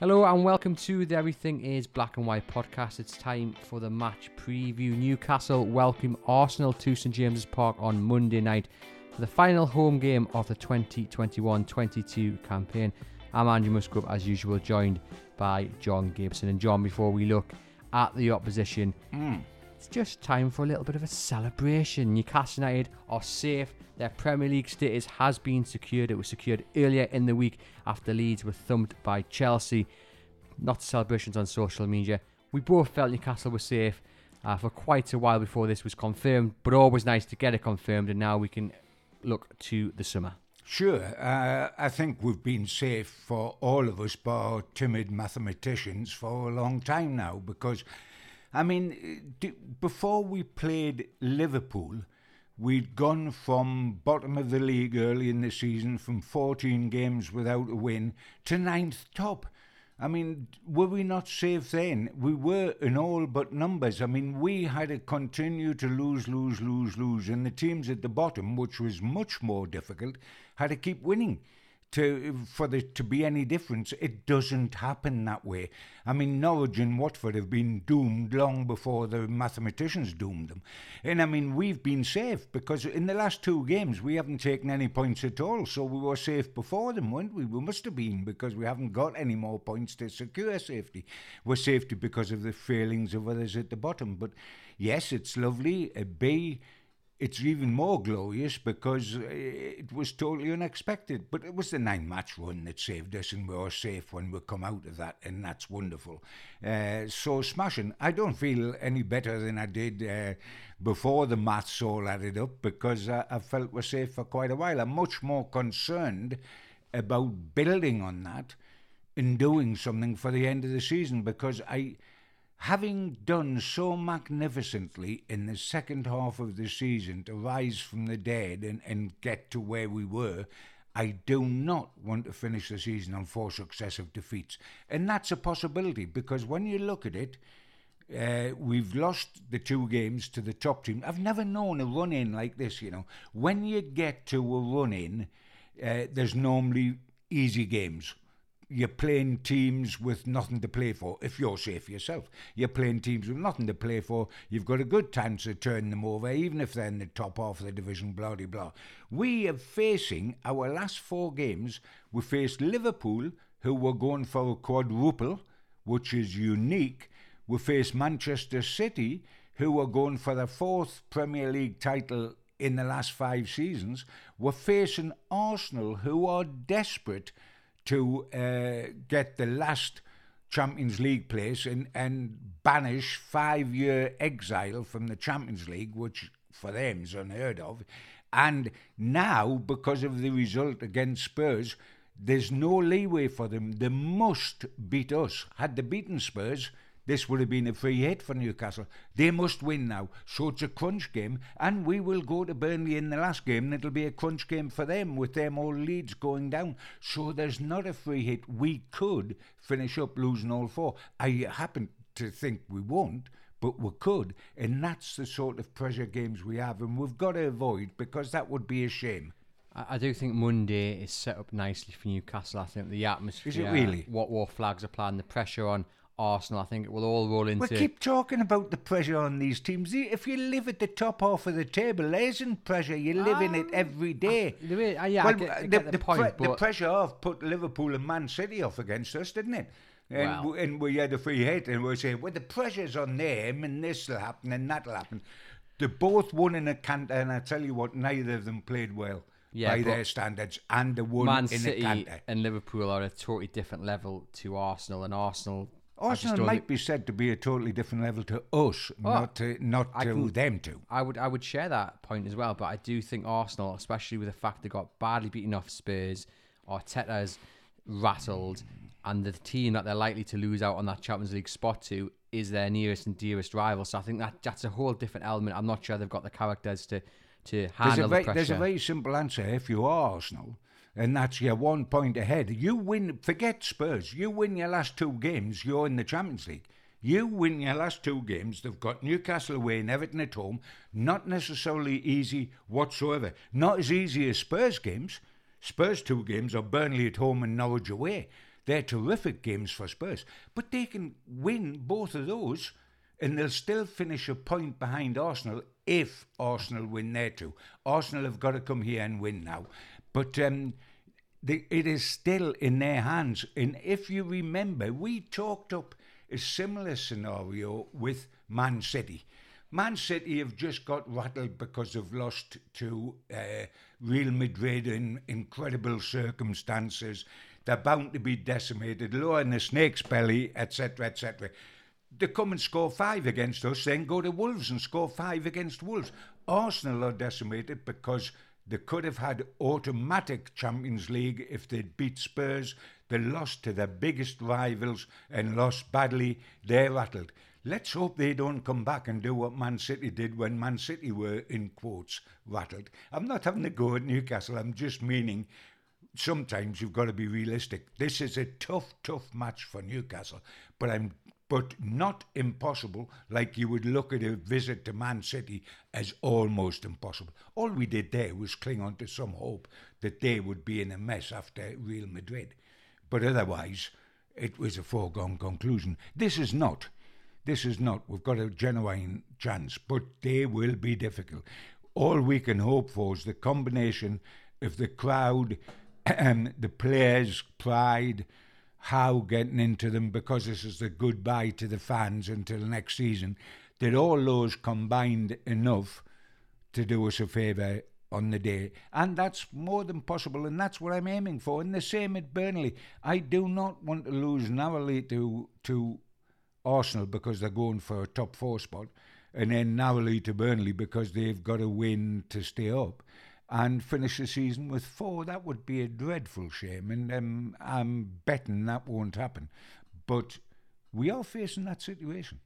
Hello and welcome to the Everything is Black and White podcast. It's time for the match preview. Newcastle welcome Arsenal to St James's Park on Monday night for the final home game of the 2021-22 campaign. I'm Andrew Musgrove, as usual, joined by John Gibson. And John, before we look at the opposition, Mm. It's just time for a little bit of a celebration. Newcastle United are safe. Their Premier League status has been secured. It was secured earlier in the week after Leeds were thumped by Chelsea. Not celebrations on social media. We both felt Newcastle was safe uh, for quite a while before this was confirmed, but always nice to get it confirmed, and now we can look to the summer. Sure, uh, I think we've been safe for all of us, bar timid mathematicians, for a long time now. Because, I mean, uh, d- before we played Liverpool, we'd gone from bottom of the league early in the season, from 14 games without a win, to ninth top. I mean, were we not safe then? We were in all but numbers. I mean, we had to continue to lose, lose, lose, lose, and the teams at the bottom, which was much more difficult, had to keep winning to for there to be any difference. It doesn't happen that way. I mean, Norwich and Watford have been doomed long before the mathematicians doomed them. And I mean, we've been safe because in the last two games we haven't taken any points at all. So we were safe before them, weren't we? We must have been because we haven't got any more points to secure safety. We're safety because of the failings of others at the bottom. But yes, it's lovely. A B it's even more glorious because it was totally unexpected. But it was the nine match run that saved us, and we were safe when we come out of that, and that's wonderful. Uh, so, smashing. I don't feel any better than I did uh, before the maths all added up because I, I felt we're safe for quite a while. I'm much more concerned about building on that and doing something for the end of the season because I having done so magnificently in the second half of the season to rise from the dead and, and get to where we were, I do not want to finish the season on four successive defeats. And that's a possibility because when you look at it, uh, we've lost the two games to the top team. I've never known a run in like this, you know. When you get to a run in, uh, there's normally easy games you're playing teams with nothing to play for if you're safe yourself. You're playing teams with nothing to play for. You've got a good chance of turning them over, even if they're in the top half of the division, blah, blah. We are facing our last four games. We faced Liverpool, who were going for a quadruple, which is unique. We faced Manchester City, who were going for their fourth Premier League title in the last five seasons. We're facing Arsenal, who are desperate to uh, get the last Champions League place and, and banish five year exile from the Champions League, which for them is unheard of. And now, because of the result against Spurs, there's no leeway for them. They must beat us. Had they beaten Spurs, this would have been a free hit for Newcastle. They must win now. So it's a crunch game, and we will go to Burnley in the last game, and it'll be a crunch game for them with them all leads going down. So there's not a free hit. We could finish up losing all four. I happen to think we won't. But we could, and that's the sort of pressure games we have, and we've got to avoid because that would be a shame. I, I do think Monday is set up nicely for Newcastle. I think the atmosphere, is it really? what Wor Flags are playing, the pressure on Arsenal. I think it will all roll into. We keep talking about the pressure on these teams. If you live at the top half of the table, there isn't pressure. You live in it every day. Uh, yeah, I get- I get the the, point, the pressure off put Liverpool and Man City off against us, didn't it? And, Well- w- and we had a free hit, and we saying, well, the pressure's on them, and this will happen, and that'll happen. They both won in a canter, and I tell you what, neither of them played well Yeah, by their standards, and the won Man in City and Liverpool are at a totally different level to Arsenal, and Arsenal. Arsenal might be said to be a totally different level to us, oh, not to not I to can- them two. I would I would share that point as well, but I do think Arsenal, especially with the fact they got badly beaten off Spurs, Arteta's rattled, and the team that they're likely to lose out on that Champions League spot to is their nearest and dearest rival. So I think that that's a whole different element. I'm not sure they've got the characters to to handle there's a, very, the pressure. there's a very simple answer. If you are Arsenal, and that's your one point ahead, you win. Forget Spurs. You win your last two games, you're in the Champions League. You win your last two games. They've got Newcastle away and Everton at home. Not necessarily easy whatsoever. Not as easy as Spurs games. Spurs two games are Burnley at home and Norwich away. They're terrific games for Spurs. But they can win both of those and they'll still finish a point behind Arsenal if Arsenal win their two. Arsenal have got to come here and win now. But um, the, it is still in their hands. And if you remember, we talked up a similar scenario with Man City. Man City have just got rattled because they've lost to uh, Real Madrid in incredible circumstances. They're bound to be decimated, lower in the snake's belly, etc., etc. They come and score five against us, then go to Wolves and score five against Wolves. Arsenal are decimated because they could have had automatic Champions League if they'd beat Spurs. They lost to their biggest rivals and lost badly. They're rattled. Let's hope they don't come back and do what Man City did when Man City were, in quotes, rattled. I'm not having to go at Newcastle, I'm just meaning sometimes you've got to be realistic. This is a tough, tough match for Newcastle, but I'm but not impossible, like you would look at a visit to Man City as almost impossible. All we did there was cling on to some hope that they would be in a mess after Real Madrid. But otherwise, it was a foregone conclusion. This is not. This is not. We've got a genuine chance, but they will be difficult. All we can hope for is the combination of the crowd and the players' pride how getting into them because this is the goodbye to the fans until next season. That all those combined enough to do us a favour on the day, and that's more than possible, and that's what I'm aiming for. And the same at Burnley. I do not want to lose narrowly to to Arsenal because they're going for a top four spot, and then narrowly to Burnley because they've got to win to stay up and finish the season with four. That would be a dreadful shame, and um, I'm betting that won't happen. But we are facing that situation.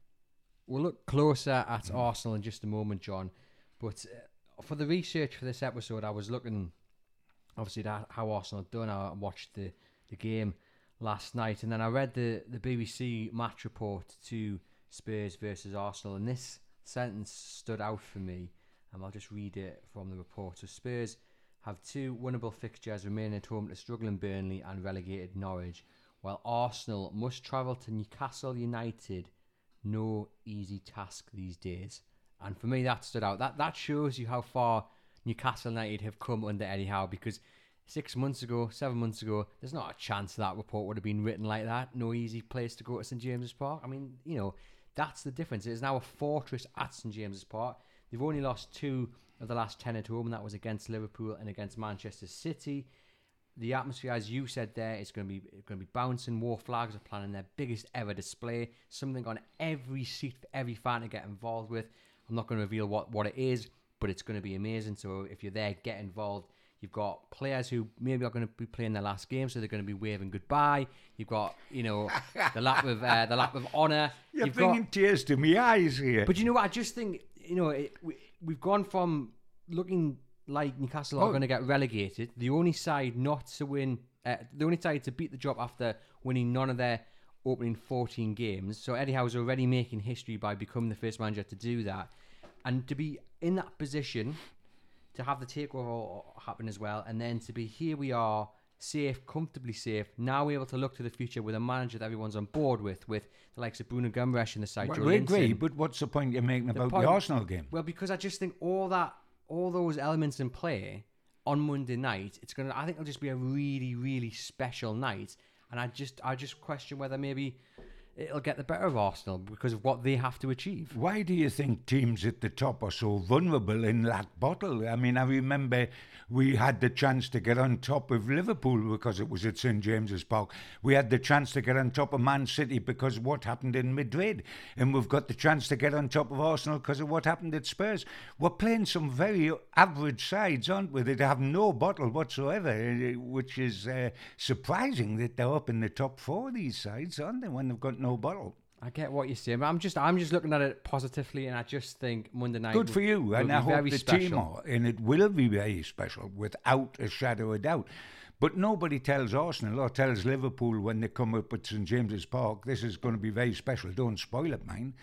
We'll look closer at mm. Arsenal in just a moment, John. But uh, for the research for this episode, I was looking obviously at how Arsenal done. I watched the, the game last night, and then I read the, the BBC match report to Spurs versus Arsenal, and this sentence stood out for me and I'll just read it from the report. So Spurs have two winnable fixtures remaining at home to struggling Burnley and relegated Norwich, while Arsenal must travel to Newcastle United. No easy task these days. And for me, that stood out. That that shows you how far Newcastle United have come under Eddie Howe because six months ago, seven months ago, there's not a chance that report would have been written like that. No easy place to go to St James's Park. I mean, you know, that's the difference. It is now a fortress at St James's Park. They've only lost two of the last 10 at home, and that was against Liverpool and against Manchester City. The atmosphere, as you said there, is going to be going to be bouncing. Wor Flags are planning their biggest ever display. Something on every seat for every fan to get involved with. I'm not going to reveal what, what it is, but it's going to be amazing. So if you're there, get involved. You've got players who maybe are going to be playing their last game, so they're going to be waving goodbye. You've got, you know, the lap of uh, the lap of honour. You're You've bringing got, tears to my eyes here. but you know what? I just think you know, it, we, we've gone from looking like Newcastle are Oh. going to get relegated. The only side not to win, uh, the only side to beat the job after winning none of their opening 14 games. So Eddie Howe's already making history by becoming the first manager to do that. And to be in that position, to have the takeover happen as well, and then to be here we are, safe, comfortably safe, now we're able to look to the future with a manager that everyone's on board with, with the likes of Bruno Guimaraes in the side. Well, we agree, but what's the point you're making about point- the Arsenal game? Well, because I just think all that, all those elements in play on Monday night, it's gonna. I think it'll just be a really, really special night. And I just, I just question whether maybe it'll get the better of Arsenal because of what they have to achieve. Why do you think teams at the top are so vulnerable in that bottle? I mean, I remember we had the chance to get on top of Liverpool because it was at St James's Park. We had the chance to get on top of Man City because what happened in Madrid. And we've got the chance to get on top of Arsenal because of what happened at Spurs. We're playing some very average sides, aren't we? That have no bottle whatsoever, eh, which is uh, surprising that they're up in the top four, these sides, aren't they, when they've got no bottle? I get what you're saying, but I'm just I'm just looking at it positively, and I just think Monday night. Good will- for you, and I hope the special. team are, and it will be very special without a shadow of doubt. But nobody tells Arsenal or tells Liverpool when they come up at St James's Park, this is going to be very special. Don't spoil it, mind,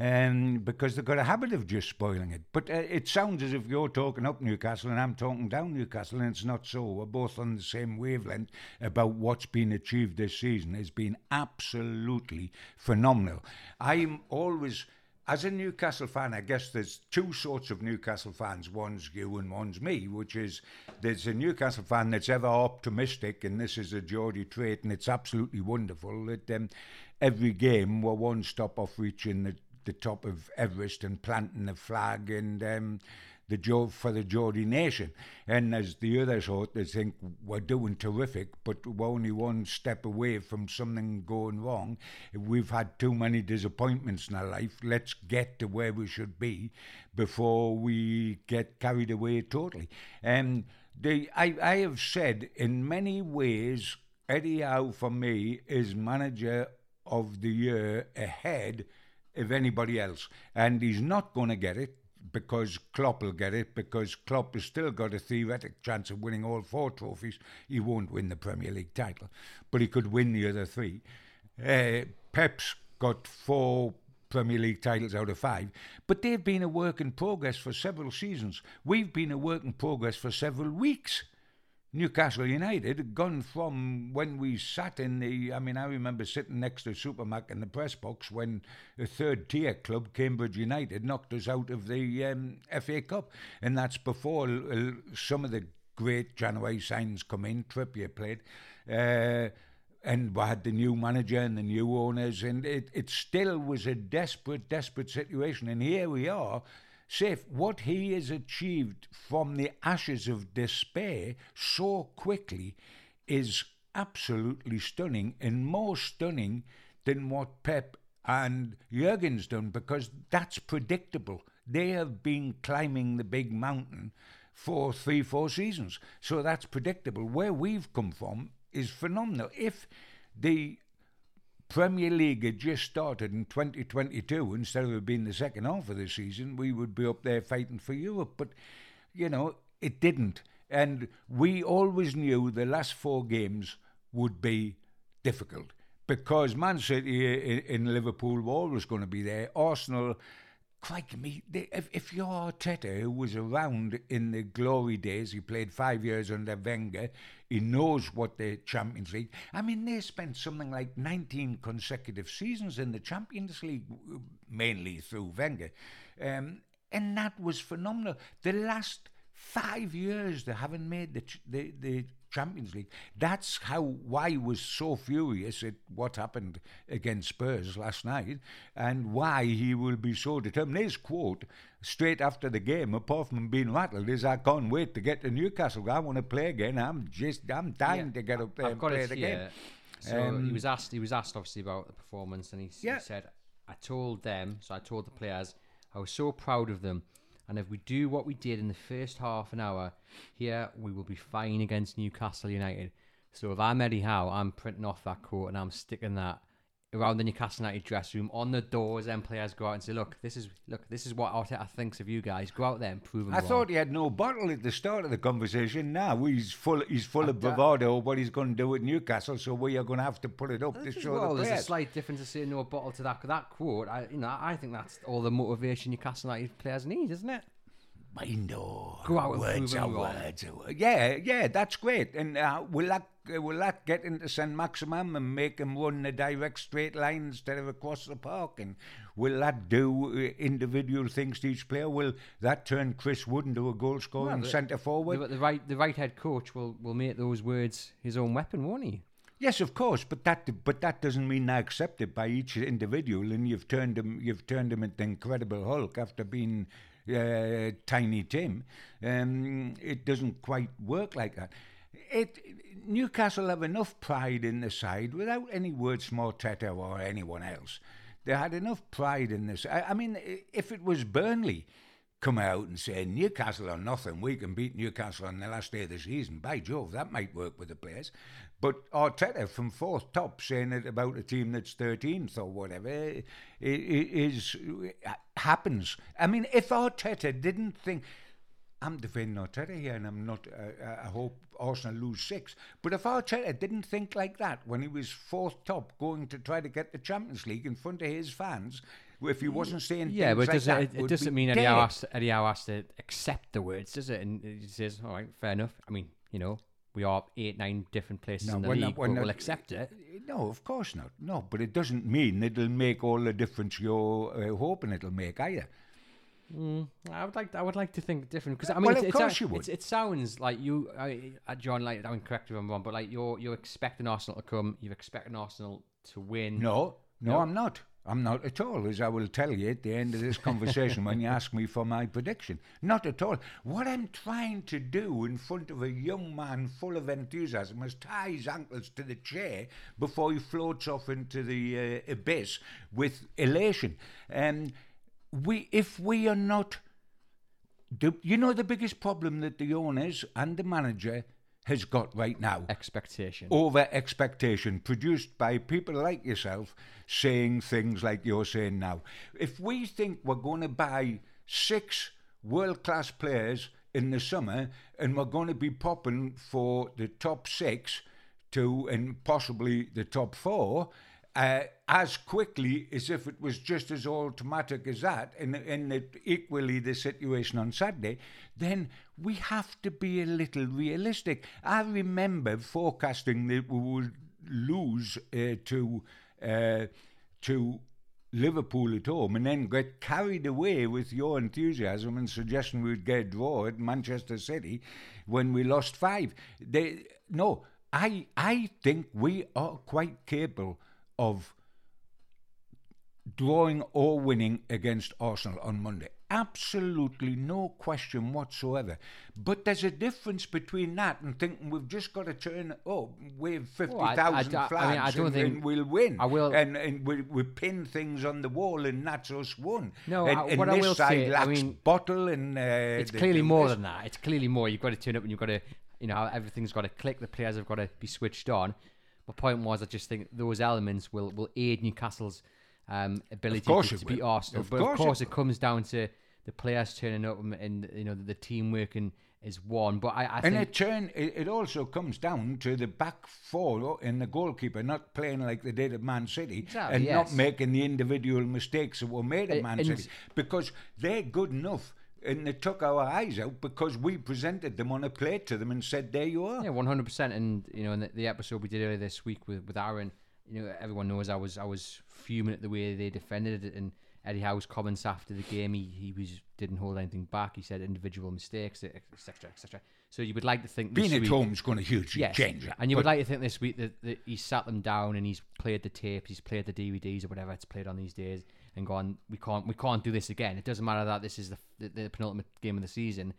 um, because they've got a habit of just spoiling it. But uh, it sounds as if you're talking up Newcastle and I'm talking down Newcastle, and it's not so. We're both on the same wavelength about what's been achieved this season. It's been absolutely phenomenal. I'm always as a Newcastle fan, I guess there's two sorts of Newcastle fans. One's you and one's me, which is there's a Newcastle fan that's ever optimistic, and this is a Geordie trait, and it's absolutely wonderful that um, every game we're one stop off reaching the, the top of Everest and planting the flag and um, the job for the Geordie nation. And as the other sort that think we're doing terrific, but we're only one step away from something going wrong. We've had too many disappointments in our life. Let's get to where we should be before we get carried away totally. And the, I, I have said in many ways, Eddie Howe for me is manager of the year ahead of anybody else. And he's not going to get it because Klopp will get it, because Klopp has still got a theoretic chance of winning all four trophies. He won't win the Premier League title, but he could win the other three. Uh, Pep's got four Premier League titles out of five, but they've been a work in progress for several seasons. We've been a work in progress for several weeks. Newcastle United gone from when we sat in the. I mean, I remember sitting next to Supermac in the press box when a third tier club, Cambridge United, knocked us out of the um, FA Cup. And that's before some of the great January signs come in. Trippier played. Uh, and we had the new manager and the new owners, and it, it still was a desperate, desperate situation. And here we are Safe, what he has achieved from the ashes of despair so quickly is absolutely stunning and more stunning than what Pep and Jurgen's done because that's predictable. They have been climbing the big mountain for three, four seasons. So that's predictable. Where we've come from is phenomenal. If the Premier League had just started in 2022 instead of it being the second half of the season, we would be up there fighting for Europe. But, you know, it didn't. And we always knew the last four games would be difficult because Man City in, Liverpool were always going to be there. Arsenal, crikey me, they, if, if you're Arteta, who was around in the glory days, he played five years under Wenger, he knows what the Champions League. I mean, they spent something like 19 consecutive seasons in the Champions League, mainly through Wenger. Um, and that was phenomenal. The last five years they haven't made the, the, the Champions League. That's how why he was so furious at what happened against Spurs last night, and why he will be so determined. His quote straight after the game, apart from being rattled, is "I can't wait to get to Newcastle. I want to play again. I'm just I'm dying Yeah, to get up there I've and got play it the here. game." So Um, he was asked. He was asked obviously about the performance, and he, s- he said, "I told them, so I told the players, I was so proud of them, and if we do what we did in the first half an hour, here we will be fine against Newcastle United. So if I'm Eddie Howe, I'm printing off that quote and I'm sticking that around the Newcastle United dressing room on the doors. and players go out and say, "Look, this is look, this is what Arteta thinks of you guys. Go out there and prove them I wrong." thought he had no bottle at the start of the conversation. Now he's full. He's full of I- bravado. What he's going to do at Newcastle, so we are going to have to put it up to show well, the there's a slight difference to saying no bottle to that that quote. I, you know, I think that's all the motivation Newcastle United players need, isn't it? I know. Go out and words prove them wrong. words. Yeah, yeah, that's great. And uh, will that will that get into St Maximin and make him run a direct straight line instead of across the park? And will that do uh, individual things to each player? Will that turn Chris Wood into a goal scoring Well, centre forward? The, the right the right head coach will, will make those words his own weapon, won't he? Yes, of course, but that but that doesn't mean they're accepted by each individual, and you've turned them you've turned them into Incredible Hulk after being uh, Tiny Tim. Um, it doesn't quite work like that. It Newcastle have enough pride in the side without any words Arteta or anyone else. They had enough pride in this. I, I mean, if it was Burnley come out and say Newcastle are nothing, we can beat Newcastle on the last day of the season. By Jove, that might work with the players. But Arteta from fourth top saying it about a team that's 13th or whatever it is happens. I mean, if Arteta didn't think. I'm defending Arteta here, and I'm not. Uh, I hope Arsenal lose six. But if Arteta didn't think like that when he was fourth top, going to try to get the Champions League in front of his fans, if he wasn't saying yeah, but like doesn't, that, it, it doesn't mean Eddie Howe, has to, Eddie Howe has to accept the words, does it? And he says, "All right, fair enough." I mean, you know, we are eight, nine different places no, in the league, not, but not, we'll accept it. No, of course not. No, but it doesn't mean it'll make all the difference you're uh, hoping it'll make either. Mm, I would like. I would like to think different because I mean, well, it's, of course it's, you would. it sounds like you, uh, John. Like I'm correct if I'm wrong, but like you're you're expecting Arsenal to come. You're expecting Arsenal to win. No, no, no, I'm not. I'm not at all, as I will tell you at the end of this conversation when you ask me for my prediction. Not at all. What I'm trying to do in front of a young man full of enthusiasm is tie his ankles to the chair before he floats off into the uh, abyss with elation. And we, if we are not, the, you know, the biggest problem that the owners and the manager has got right now. Expectation. Over expectation, produced by people like yourself saying things like you're saying now. If we think we're going to buy six world class players in the summer and we're going to be popping for the top six to and possibly the top four, uh, as quickly as if it was just as automatic as that, and, and equally the situation on Saturday, then we have to be a little realistic. I remember forecasting that we would lose uh, to uh, to Liverpool at home and then get carried away with your enthusiasm and suggesting we'd get a draw at Manchester City when we lost five. They, no, I I think we are quite capable of drawing or winning against Arsenal on Monday. Absolutely no question whatsoever. But there's a difference between that and thinking we've just got to turn up, wave 50,000 oh, flags I mean, I don't and, think and we'll win. I will. And, and we, we pin things on the wall and that's us won. No, and, I, and what this I will say, I mean, bottle and... Uh, it's clearly more than that. It's clearly more. You've got to turn up and you've got to, you know, everything's got to click. The players have got to be switched on. My point was, I just think those elements will, will aid Newcastle's um, ability to, to beat Arsenal. Of but of course, it, it, comes down to the players turning up and, and you know the, the team working is one. But I, I and think it turn it, it also comes down to the back four and the goalkeeper not playing like they did at Man City exactly, and yes. not making the individual mistakes that were made at Man City because they're good enough and they took our eyes out because we presented them on a plate to them and said, "There you are." Yeah, one hundred percent. And you know, in the, the, episode we did earlier this week with with Aaron, you know, everyone knows I was I was fuming at the way they defended it, and Eddie Howe's comments after the game, he he was didn't hold anything back. He said individual mistakes, etc., etc. So you would like to think being at week, home is going to hugely yes, change that. And you would like to think this week that, that he's sat them down and he's played the tapes, he's played the DVDs or whatever it's played on these days, and gone, we can't we can't do this again. It doesn't matter that this is the, the, the penultimate game of the season.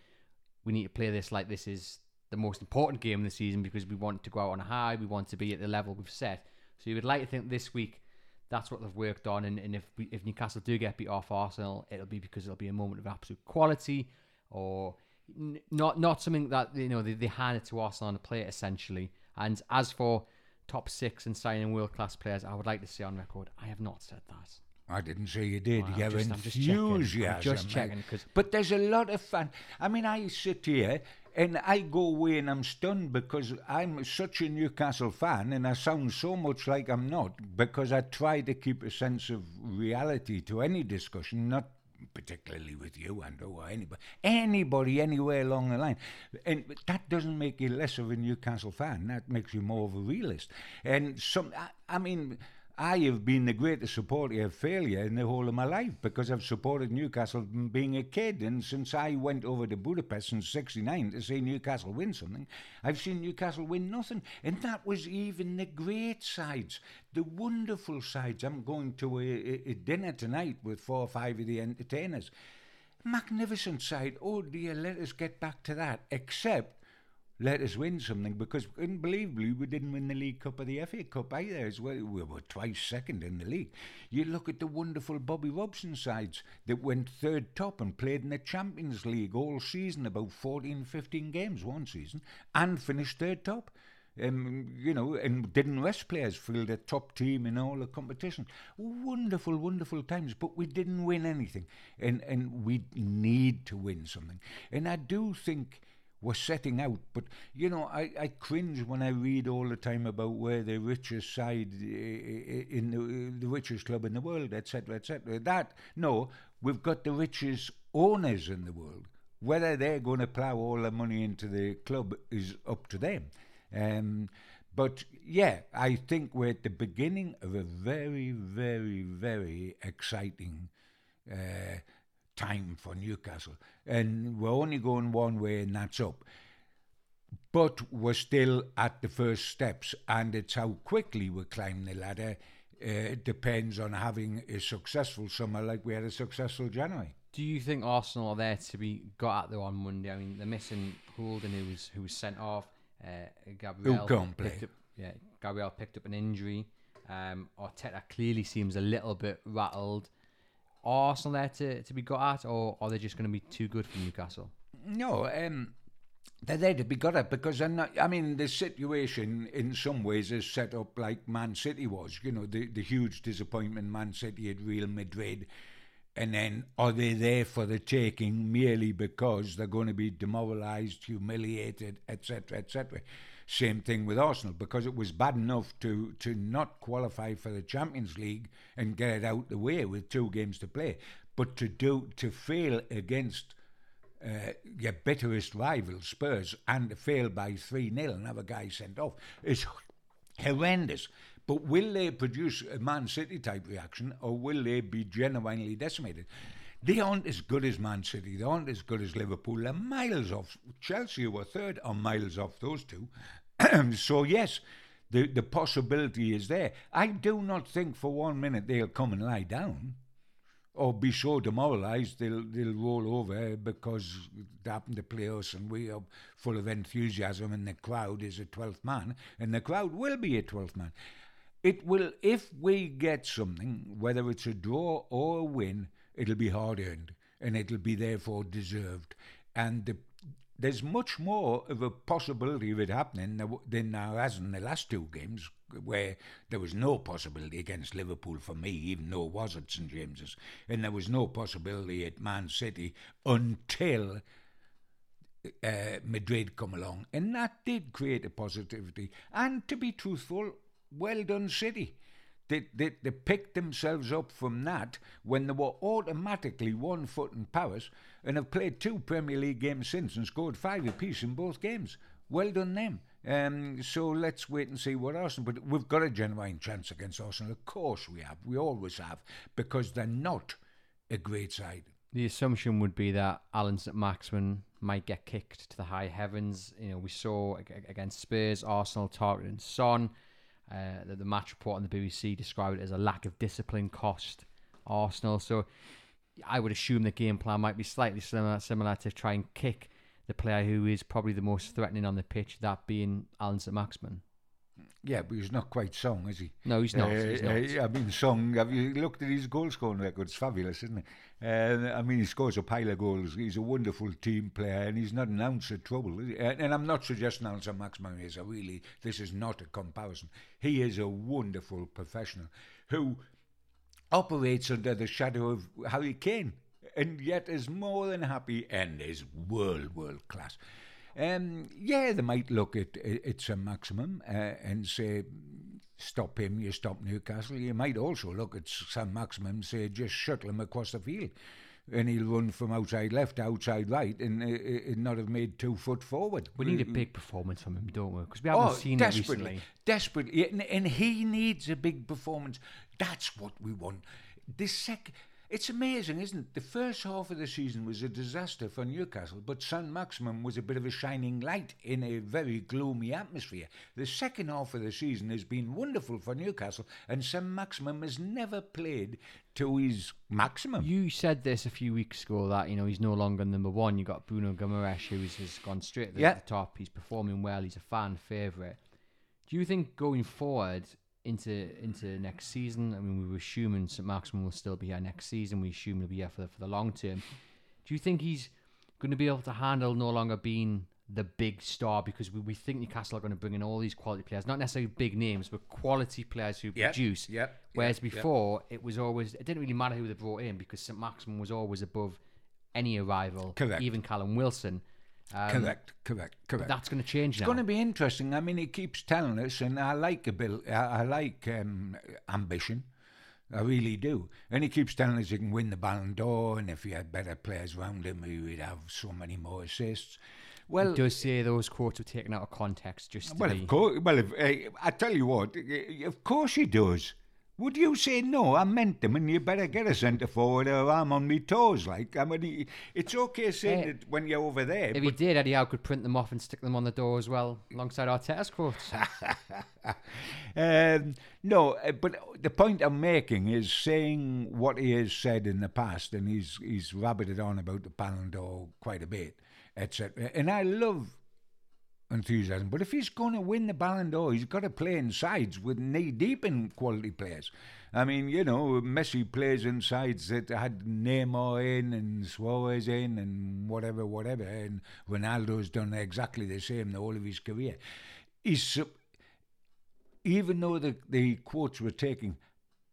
We need to play this like this is the most important game of the season because we want to go out on a high. We want to be at the level we've set. So you would like to think this week that's what they've worked on. And, and if we, if Newcastle do get beat off Arsenal, it'll be because it'll be a moment of absolute quality or n- not not something that you know they, they handed to Arsenal on a plate essentially. And as for top six and signing world class players, I would like to say on record, I have not said that. I didn't say you did. Well, you have just, enthusiasm. I'm just checking. But there's a lot of fun. I mean, I sit here and I go away and I'm stunned because I'm such a Newcastle fan and I sound so much like I'm not because I try to keep a sense of reality to any discussion, not particularly with you and or anybody, anybody anywhere along the line. And that doesn't make you less of a Newcastle fan. That makes you more of a realist. And some, I, I mean, I have been the greatest supporter of failure in the whole of my life because I've supported Newcastle from being a kid. And since I went over to Budapest in 69 to see Newcastle win something, I've seen Newcastle win nothing. And that was even the great sides, the wonderful sides. I'm going to a, a, a dinner tonight with four or five of the entertainers. Magnificent side. Oh dear, let us get back to that. Except let us win something because unbelievably we didn't win the League Cup or the FA Cup either as well. We were twice second in the league. You look at the wonderful Bobby Robson sides that went third top and played in the Champions League all season, about 14, 15 games one season, and finished third top. Um, you know, and didn't rest players fill the top team in all the competition. Wonderful, wonderful times, but we didn't win anything, and and we need to win something. And I do think were setting out. But, you know, I, I cringe when I read all the time about where the richest side in the, the richest club in the world, etc., etc. That, no, we've got the richest owners in the world. Whether they're going to plough all the money into the club is up to them. Um, but yeah, I think we're at the beginning of a very, very, very exciting uh, time for Newcastle. And we're only going one way, and that's up. But we're still at the first steps, and it's how quickly we climb the ladder. Uh, it depends on having a successful summer like we had a successful January. Do you think Arsenal are there to be got at there on Monday? I mean, they're missing Holding, who was who was sent off. Uh, Gabriel who play. Up, yeah, Gabriel picked up an injury. Um, Arteta clearly seems a little bit rattled. Arsenal there to, to be got at, or are they just going to be too good for Newcastle? No, um, they're there to be got at because not. I mean, the situation in some ways is set up like Man City was. You know, the the huge disappointment Man City at Real Madrid, and then are they there for the taking merely because they're going to be demoralised, humiliated, etc., etc. Same thing with Arsenal because it was bad enough to to not qualify for the Champions League and get it out the way with two games to play, but to do to fail against uh, your bitterest rival Spurs and to fail by three 0 and have a guy sent off is horrendous. But will they produce a Man City type reaction or will they be genuinely decimated? They aren't as good as Man City. They aren't as good as Liverpool. They're miles off. Chelsea, were third, are miles off those two. so yes, the the possibility is there. I do not think for one minute they'll come and lie down, or be so demoralised they'll they'll roll over because they happen to play us and we are full of enthusiasm and the crowd is a twelfth man and the crowd will be a twelfth man. It will if we get something, whether it's a draw or a win, it'll be hard earned and it'll be therefore deserved. And the there's much more of a possibility of it happening than there has in the last two games, where there was no possibility against Liverpool for me, even though it was at St James's, and there was no possibility at Man City until uh, Madrid come along, and that did create a positivity. And to be truthful, well done, City. They, they, they picked themselves up from that when they were automatically one foot in Paris and have played two Premier League games since and scored five apiece in both games. Well done them. Um, so let's wait and see what Arsenal. But we've got a genuine chance against Arsenal. Of course we have. We always have because they're not a great side. The assumption would be that Allan St Maximin might get kicked to the high heavens. You know, we saw against Spurs, Arsenal targeting Son. Uh, the, the, match report on the BBC described it as a lack of discipline cost Arsenal. So I would assume the game plan might be slightly similar, similar to try and kick the player who is probably the most threatening on the pitch, that being Allan St Maximin. Yeah, but he's not quite Son, is he? No, he's not. Uh, he's not. Uh, I mean, Son, have you looked at his goal scoring record? It's fabulous, isn't it? Uh, I mean, he scores a pile of goals. He's a wonderful team player, and he's not an ounce of trouble. And, and I'm not suggesting Maximin is a really, this is not a comparison. He is a wonderful professional who operates under the shadow of Harry Kane, and yet is more than happy and is world, world class. Um, yeah, they might look at it's a maximum uh, and say, stop him, you stop Newcastle. You might also look at St Maximin and say, just shuttle him across the field. and he'll run from outside left to outside right and, uh, uh, and not have made two foot forward. We need a big performance from him, don't we? Because we haven't Oh, seen it recently. desperately, and, and he needs a big performance. That's what we want. The sec, it's amazing, isn't it? The first half of the season was a disaster for Newcastle, but St Maximin was a bit of a shining light in a very gloomy atmosphere. The second half of the season has been wonderful for Newcastle, and St Maximin has never played to his maximum. You said this a few weeks ago that you know he's no longer number one. You got Bruno Guimaraes, who has gone straight to the Yeah. top. He's performing well. He's a fan favourite. Do you think going forward into into next season? I mean, we were assuming St Maximin will still be here next season. We assume he'll be here for the, for the long term. Do you think he's going to be able to handle no longer being the big star because we, we think Newcastle are going to bring in all these quality players, not necessarily big names, but quality players who Yep, produce. yep, Whereas yep, before it was always it didn't really matter who they brought in because St Maximin was always above any arrival, Correct. even Callum Wilson. Um, correct, correct, correct. that's going to change It's now. going to be interesting. I mean, he keeps telling us, and I like a bit. I, I like um, ambition. I really do. And he keeps telling us he can win the Ballon d'Or, and if he had better players around him, he would have so many more assists. Well, He does say those quotes were taken out of context just to well, of course. Well, if, uh, I tell you what, uh, of course he does. Would you say no? I meant them, and you better get a centre forward, or I'm on me toes. Like I mean, it's okay saying Eh, it when you're over there. If he did, Eddie Howe could print them off and stick them on the door as well, alongside Arteta's quotes. um, no, uh, but the point I'm making is saying what he has said in the past, and he's he's rabbited on about the Ballon d'Or quite a bit, etc. And I love enthusiasm, but if he's going to win the Ballon d'Or, he's got to play in sides with knee deep in quality players. I mean, you know, Messi plays in sides that had Neymar in and Suarez in and whatever, whatever, and Ronaldo's done exactly the same the whole of his career. He's even though the, the quotes were taken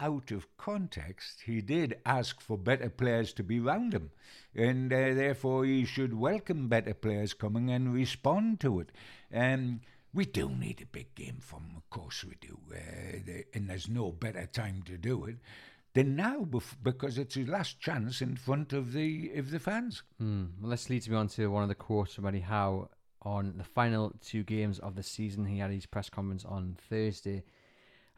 out of context, he did ask for better players to be round him. And uh, therefore, he should welcome better players coming and respond to it. Um, we do need a big game from of course we do. Uh, and there's no better time to do it than now bef- because it's his last chance in front of the, of the fans. Hmm. Well, this leads me on to one of the quotes from Eddie Howe on the final two games of the season. He had his press conference on Thursday,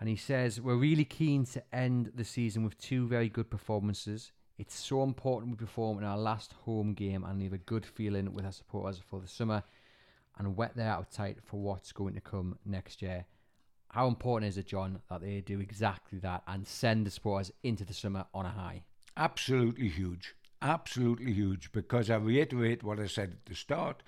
and he says, We're really keen to end the season with two very good performances. It's so important we perform in our last home game and leave a good feeling with our supporters for the summer and whet their appetite for what's going to come next year. How important is it, John, that they do exactly that and send the supporters into the summer on a high? absolutely huge. Absolutely huge. Because I reiterate what I said at the start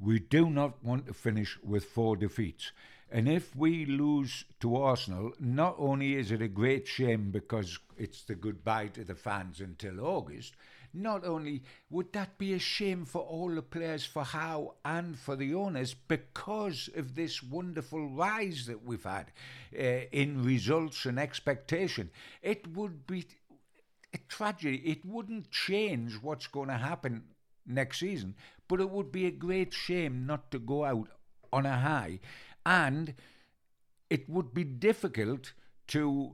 we do not want to finish with four defeats. And if we lose to Arsenal, not only is it a great shame because it's the goodbye to the fans until August, not only would that be a shame for all the players, for Howe and for the owners, because of this wonderful rise that we've had uh, in results and expectation. It would be a tragedy. It wouldn't change what's going to happen next season, but it would be a great shame not to go out on a high. And it would be difficult to,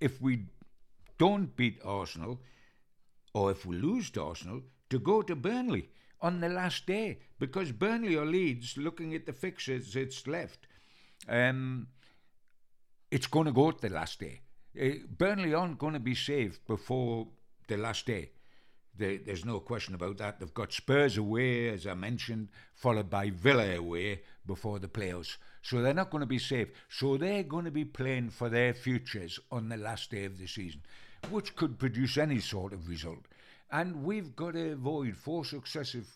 if we don't beat Arsenal, or if we lose to Arsenal, to go to Burnley on the last day because Burnley or Leeds, looking at the fixtures it's left, um, it's going to go to the last day. Uh, Burnley aren't going to be saved before the last day. There- There's no question about that. They've got Spurs away, as I mentioned, followed by Villa away before the playoffs. So they're not going to be safe. So they're going to be playing for their futures on the last day of the season, which could produce any sort of result. And we've got to avoid four successive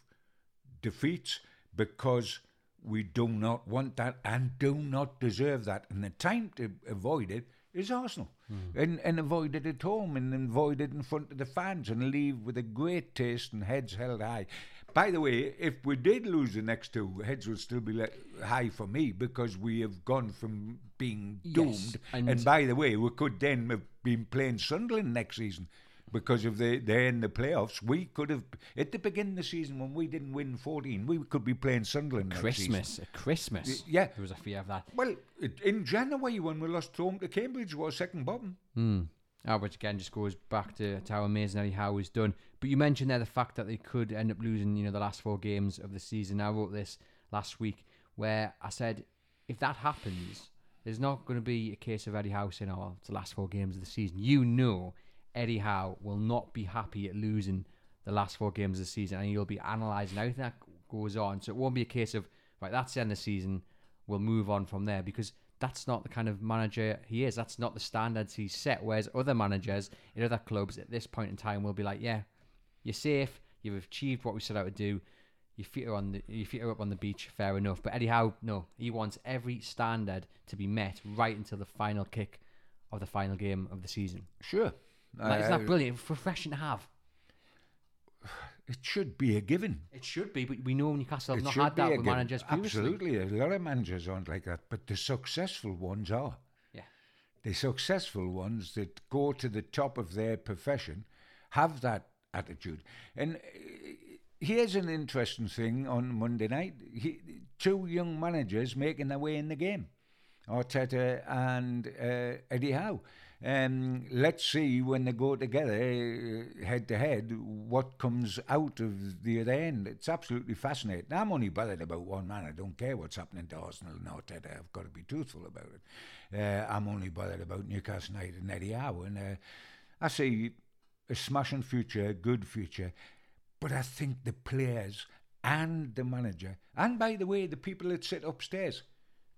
defeats because we do not want that and do not deserve that. And the time to avoid it is Arsenal. Hmm. And, and avoid it at home and avoid it in front of the fans and leave with a great taste and heads held high. By the way, if we did lose the next two, heads would still be high for me because we have gone from being Yes, doomed. and- and by the way, we could then have been playing Sunderland next season because if they they're in the playoffs, we could have at the beginning of the season when we didn't win fourteen, we could be playing Sunderland. Christmas, Christmas. Yeah. there was a fear of that. Well, in January when we lost home to Cambridge, we was second bottom. Hmm. Uh, which again just goes back to, to how amazing Eddie Howe has done. But you mentioned there the fact that they could end up losing, you know, the last four games of the season. I wrote this last week where I said if that happens, there's not going to be a case of Eddie Howe saying, "Oh, it's the last four games of the season." You know, Eddie Howe will not be happy at losing the last four games of the season, and he'll be analysing everything that goes on. So it won't be a case of right, that's the end of the season. We'll move on from there because that's not the kind of manager he is. That's not the standards he's set. Whereas other managers in other clubs at this point in time will be like, yeah, you're safe. You've achieved what we set out to do. Your feet are on the your feet are up on the beach. Fair enough. But Eddie Howe, no, he wants every standard to be met right until the final kick of the final game of the season. Sure. Like, isn't Uh, that brilliant? Refreshing to have. It should be a given. It should be, but we know Newcastle have It not had that with given. managers previously. Absolutely. A lot of managers aren't like that, but the successful ones are. Yeah. The successful ones that go to the top of their profession have that attitude. And uh, here's an interesting thing on Monday night he, two young managers making their way in the game Arteta and uh, Eddie Howe. Um, let's see when they go together uh, head to head what comes out of the other end. It's absolutely fascinating. I'm only bothered about one man. I don't care what's happening to Arsenal and Arteta. I've got to be truthful about it. Uh, I'm only bothered about Newcastle United and Eddie Howe. And uh, I see a smashing future, a good future. But I think the players and the manager, and by the way, the people that sit upstairs,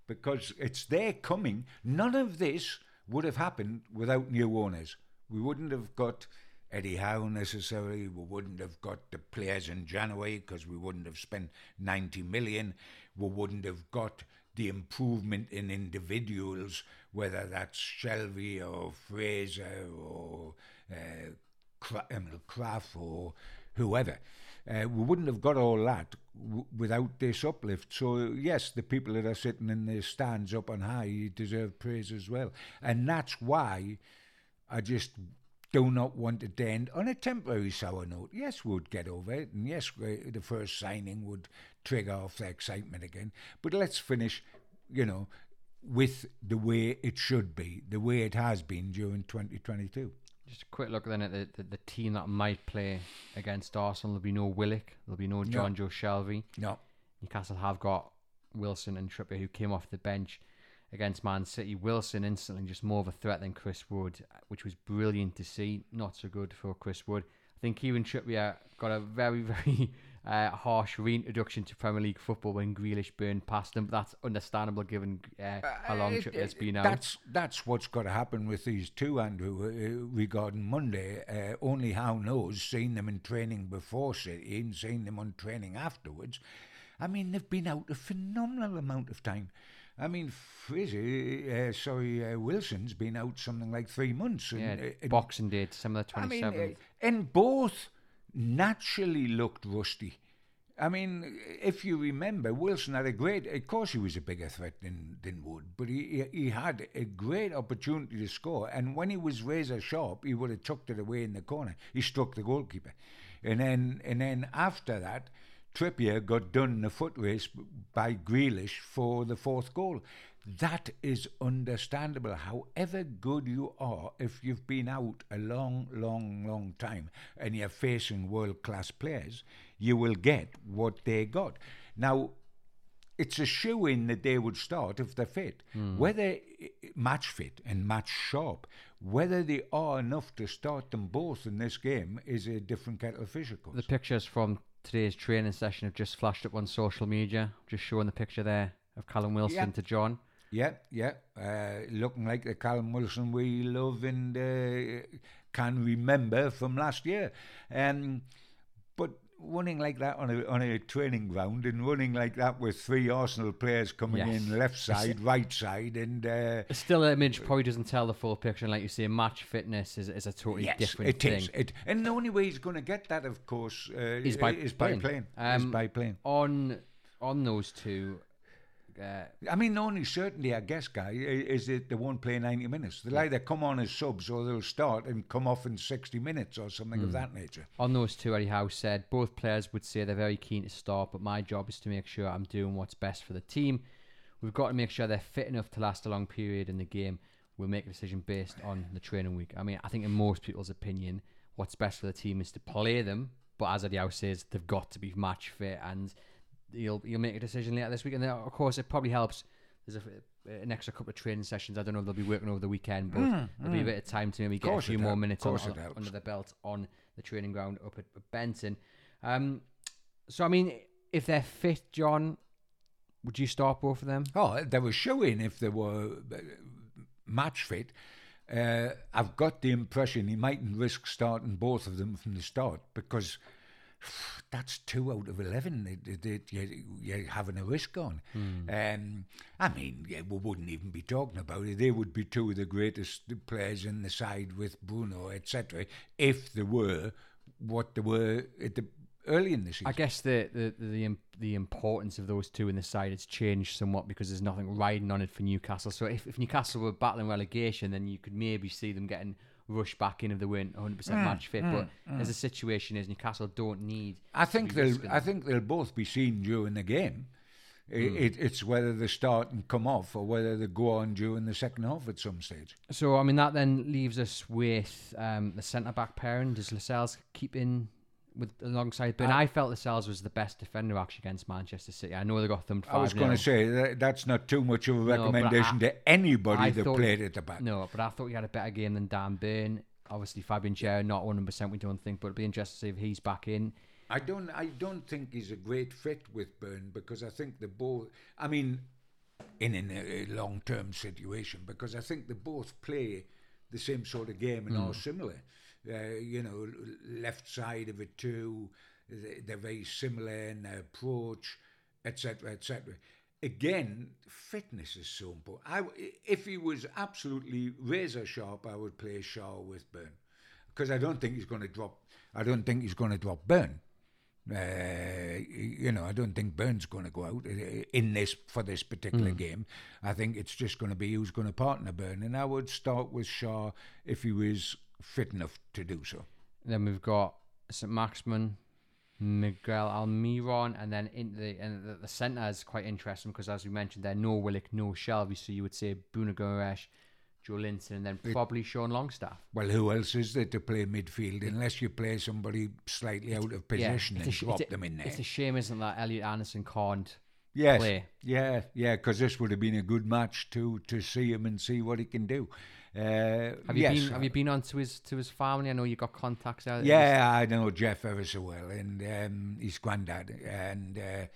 because it's their coming. None of this would have happened without new owners. We wouldn't have got Eddie Howe necessarily. We wouldn't have got the players in January because we wouldn't have spent 90 million. We wouldn't have got the improvement in individuals, whether that's Shelvey or Fraser or uh, Krafth or whoever. Uh, we wouldn't have got all that without this uplift. So, yes, the people that are sitting in the stands up on high deserve praise as well. And that's why I just do not want to end on a temporary sour note. Yes, we'd get over it, and yes, the first signing would trigger off the excitement again. But let's finish, you know, with the way it should be, the way it has been during 2022. Just a quick look then at the, the, the team that might play against Arsenal. There'll be no Willock. There'll be no Jonjo Shelvey. No, Newcastle have got Wilson and Trippier who came off the bench against Man City. Wilson instantly just more of a threat than Chris Wood, which was brilliant to see. Not so good for Chris Wood. I think Kieran Trippier got a very, very uh, harsh reintroduction to Premier League football when Grealish burned past him. But that's understandable given uh, Howe long Uh, Trippier's uh, been out. That's that's what's got to happen with these two, Andrew. Uh, regarding Monday, uh, only how knows. Seeing them in training before City and seeing them on training afterwards. I mean, they've been out a phenomenal amount of time. I mean, Frizzy, uh, sorry, uh, Wilson's been out something like three months. And, yeah, uh, Boxing Day, December the I mean, 27th. uh, and both naturally looked rusty. I mean, if you remember, Wilson had a great. Of course, he was a bigger threat than than Wood, but he he had a great opportunity to score. And when he was razor sharp, he would have tucked it away in the corner. He struck the goalkeeper, and then and then after that, Trippier got done in a foot race by Grealish for the fourth goal. That is understandable. However good you are, if you've been out a long, long, long time and you're facing world class players, you will get what they got. Now, it's a shoe in that they would start if they're fit. Hmm. Whether match fit and match sharp, whether they are enough to start them both in this game is a different kettle of fish, of course. The pictures from today's training session have just flashed up on social media, just showing the picture there of Callum Wilson Yeah. to John. Yeah, yeah. Uh, looking like the Callum Wilson we love and uh, can remember from last year. Um, but running like that on a on a training ground and running like that with three Arsenal players coming Yes. in left side, right side, and uh, still image probably doesn't tell the full picture, and like you say, match fitness is, is a totally yes, different it thing. is. It, and the only way he's going to get that, of course, uh, Is by is playing. by playing. is Um, by playing. On on those two, uh, I mean, the only certainty, I guess, Guy, is that they won't play 90 minutes. They'll either come on as subs or they'll start and come off in 60 minutes or something of that nature. on those two, Eddie Howe said both players would say they're very keen to start, but my job is to make sure I'm doing what's best for the team. We've got to make sure they're fit enough to last a long period in the game. We'll make a decision based on the training week. I mean, I think in most people's opinion, what's best for the team is to play them. But as Eddie Howe says, they've got to be match fit, and you'll you'll make a decision later this week. And then, of course, it probably helps. There's a, an extra couple of training sessions. I don't know if they'll be working over the weekend, but there'll be a bit of time to maybe get a few more help- minutes on, under the belt on the training ground up at Benton. Um, so I mean, if they're fit, John, would you start both of them? Oh, they were showing if they were uh, match fit. Uh, I've got the impression he mightn't risk starting both of them from the start because that's two out of 11 that, that you, you're having a risk on. Um, I mean, yeah, we wouldn't even be talking about it. They would be two of the greatest players in the side with Bruno, etc., if they were what they were at the early in the season. I guess the, the the the importance of those two in the side has changed somewhat because there's nothing riding on it for Newcastle. So if, if Newcastle were battling relegation, then you could maybe see them getting rushed back in if they weren't 100 percent mm, match fit. Mm, but mm. as the situation is, Newcastle don't need. I think they'll. risking I think they'll both be seen during the game. I- hmm. It, it's whether they start and come off, or whether they go on during the second half at some stage. So I mean that then leaves us with um, the centre back pairing. Does Lascelles keep in with alongside Ben? Uh, I felt Lascelles was the best defender actually against Manchester City. I know they got thumped. I was going to say that, that's not too much of a but I- recommendation to anybody I that thought- played at the back. No, but I thought he had a better game than Dan Burn. Obviously, Fabian Gerrard, not 100%, we don't think, but it'd be interesting to see if he's back in. I don't. I don't think he's a great fit with Burn because I think the both. I mean, in, in a long-term situation, because I think they both play the same sort of game and are hmm. similar. Uh, you know, left side of it too. they- They're very similar in their approach, etc., etc. Again, fitness is so important. I, if he was absolutely razor sharp, I would play Schär with Burn because I don't think he's going to drop. I don't think he's going to drop Burn. Uh, you know, I don't think Burns going to go out uh, in this for this particular game. I think it's just going to be who's going to partner Burn, and I would start with Schär if he was fit enough to do so. Then we've got St. Maximin, Miguel Almiron, and then in the and the, the centre is quite interesting because as we mentioned, there no Willock, no Shelvey, so you would say Bruno Guimarães, Joe Linton, and then probably Sean Longstaff. Well, who else is there to play midfield unless you play somebody slightly out of position it's and a sh- drop a- them in there? It's a shame, isn't that Elliot Anderson can't Yes, play. yeah, yeah, because this would have been a good match to to see him and see what he can do. Uh, Have you yes, been Have you been on to his to his family? I know you got contacts out. Yeah, I know Geoff ever so well, and um, his granddad, and uh,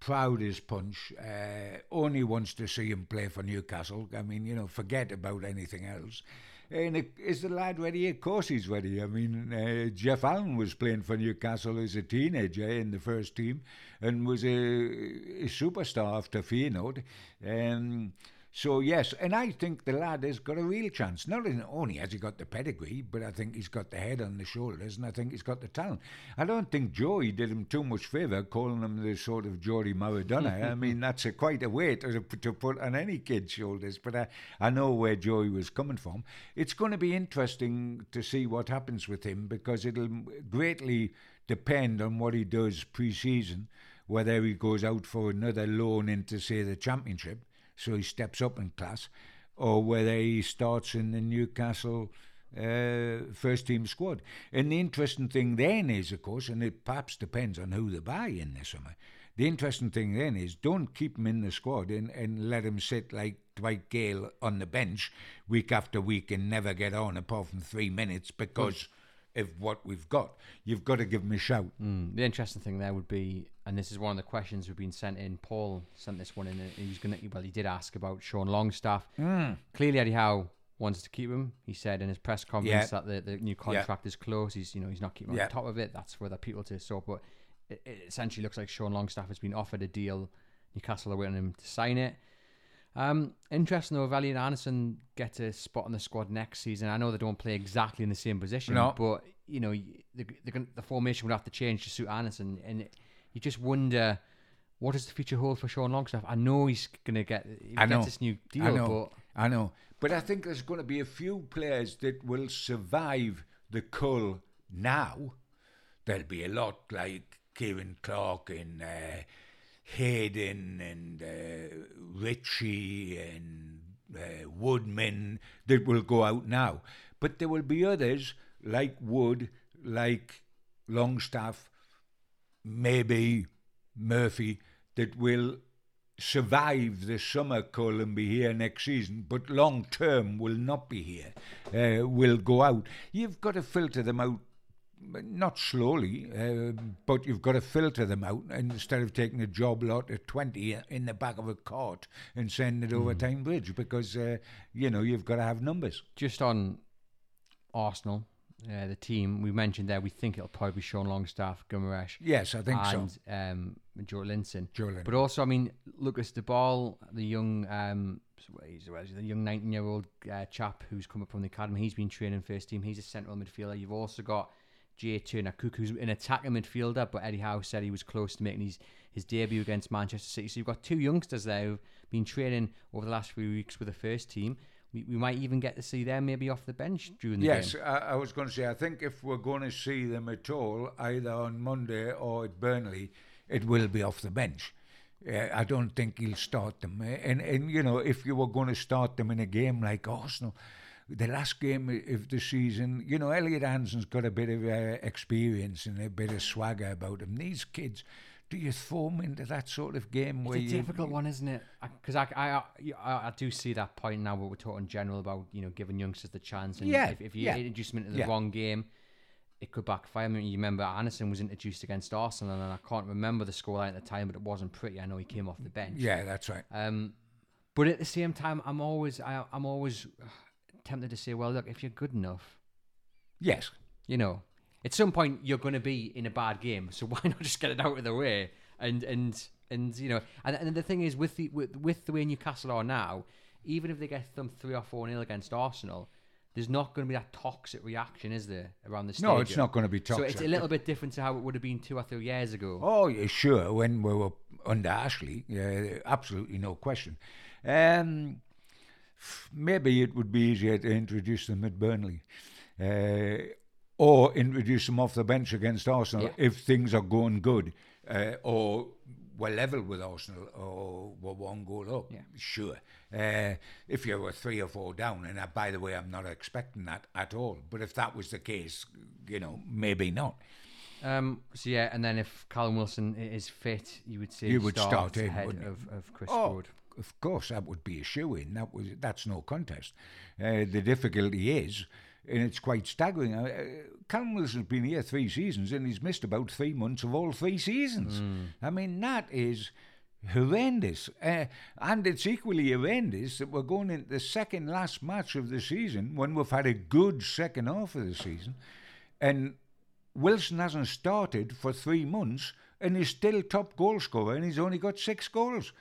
proud as punch. Uh, only wants to see him play for Newcastle. I mean, you know, forget about anything else. And it, is the lad ready? Of course he's ready. I mean, uh, Geoff Allen was playing for Newcastle as a teenager in the first team and was a, a superstar after Feyenoord. Um, so yes, and I think the lad has got a real chance. Not only has he got the pedigree, but I think he's got the head on the shoulders, and I think he's got the talent. I don't think Joey did him too much favour calling him the sort of Geordie Maradona. I mean, that's a, quite a weight to, to put on any kid's shoulders. But I, I know where Joey was coming from. It's going to be interesting to see what happens with him because it'll greatly depend on what he does pre-season, whether he goes out for another loan into say the Championship so he steps up in class, or whether he starts in the Newcastle uh, first team squad. And the interesting thing then is, of course, and it perhaps depends on who they buy in the summer. The interesting thing then is don't keep him in the squad and, and let him sit like Dwight Gayle on the bench week after week and never get on apart from three minutes because of what we've got. You've got to give him a shout. Mm, the interesting thing there would be, and this is one of the questions we've been sent in. Paul sent this one in. and He's gonna, well, he did ask about Sean Longstaff. Clearly, Eddie Howe wants to keep him. He said in his press conference Yeah. that the, the new contract is close. He's, you know, he's not keeping Yeah. on top of it. That's for other people to sort. But it, it essentially looks like Sean Longstaff has been offered a deal. Newcastle are waiting on him to sign it. Um, interesting though, Elliot Anderson gets a spot on the squad next season. I know they don't play exactly in the same position, No. but you know the, the the formation would have to change to suit Anderson, and it, you just wonder what does the future hold for Sean Longstaff. I know he's gonna get he I know. this new deal, I know. but I know. But I think there's going to be a few players that will survive the cull now. There'll be a lot like Ciaran Clark and uh, Hayden and uh, Ritchie and uh, Woodman that will go out now. But there will be others like Wood, like Longstaff, maybe Murphy, that will survive the summer cull and be here next season, but long term will not be here, uh, will go out. You've got to filter them out not slowly, uh, but you've got to filter them out instead of taking a job lot at 20 in the back of a cart and sending it over Tyne Bridge because, uh, you know, you've got to have numbers. Just on Arsenal, uh, the team, we mentioned there, we think it'll probably be Sean Longstaff, Guimarães. Yes, I think and, so. um, Joelinton. Joe Linson. But also, I mean, Lucas De Bolle, the young, um, the young 19 year old uh, chap who's come up from the academy. He's been training first team. He's a central midfielder. You've also got Jay Turner-Cooke, who's an attacking midfielder, but Eddie Howe said he was close to making his, his debut against Manchester City. So you've got two youngsters there who've been training over the last few weeks with the first team. We, we might even get to see them maybe off the bench during the yes, game. I, I was going to say, I think if we're going to see them at all, either on Monday or at Burnley, it will be off the bench. Uh, I don't think he'll start them. And, and, you know, if you were going to start them in a game like Arsenal, the last game of the season, you know, Elliot Anderson's got a bit of uh, experience and a bit of swagger about him. These kids, do you them into that sort of game where It's a you difficult one, isn't it? Because I, I, I, I, I do see that point now where we're talking general about you know giving youngsters the chance, and Yeah, if, if you yeah, introduce them into the yeah. wrong game, it could backfire. I mean, you remember Anderson was introduced against Arsenal, and I can't remember the scoreline at the time, but it wasn't pretty. I know he came off the bench. Yeah, that's right. Um, but at the same time, I'm always, I, I'm always tempted to say, well, look, if you're good enough, Yes. you know, at some point you're going to be in a bad game, so why not just get it out of the way? And and and you know, and, and the thing is, with the with, with the way Newcastle are now, even if they get thumped three or four nil against Arsenal, there's not going to be that toxic reaction, is there, around the stadium? No, it's not going to be toxic. So it's a little bit different to how it would have been two or three years ago. Oh, yeah, sure. When we were under Ashley, yeah, absolutely no question. Um, maybe it would be easier to introduce them at Burnley, uh, or introduce him off the bench against Arsenal Yeah. if things are going good, uh, or we're level with Arsenal, or we're one goal up. Yeah. Sure. Uh, if you were three or four down, and uh, by the way, I'm not expecting that at all. But if that was the case, you know, maybe not. Um, so yeah, and then if Callum Wilson is fit, you would say You would start him, ahead of, of Chris Oh, Wood. of course, that would be a shoe in. That was that's no contest. Uh, the difficulty is, and it's quite staggering. Uh, Callum Wilson's been here three seasons, and he's missed about three months of all three seasons. I mean, that is horrendous. Uh, and it's equally horrendous that we're going into the second last match of the season when we've had a good second half of the season, and Wilson hasn't started for three months and he's still top goal scorer and he's only got six goals.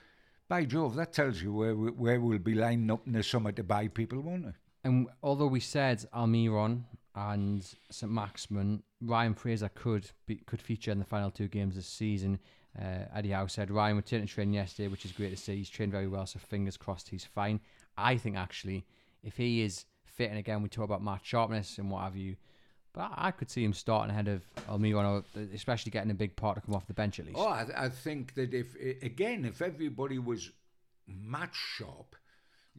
By Jove, that tells you where, we, where we'll be lining up in the summer to buy people, won't it? And although we said Almiron and St Maximin, Ryan Fraser could be, could feature in the final two games this season. Uh, Eddie Howe said Ryan returned to train yesterday, which is great to see. He's trained very well, so fingers crossed he's fine. I think actually, if he is fit, and again we talk about match sharpness and what have you, but I could see him starting ahead of Almiron, especially getting a big part to come off the bench at least. Oh, I, I think that if, again, if everybody was match sharp,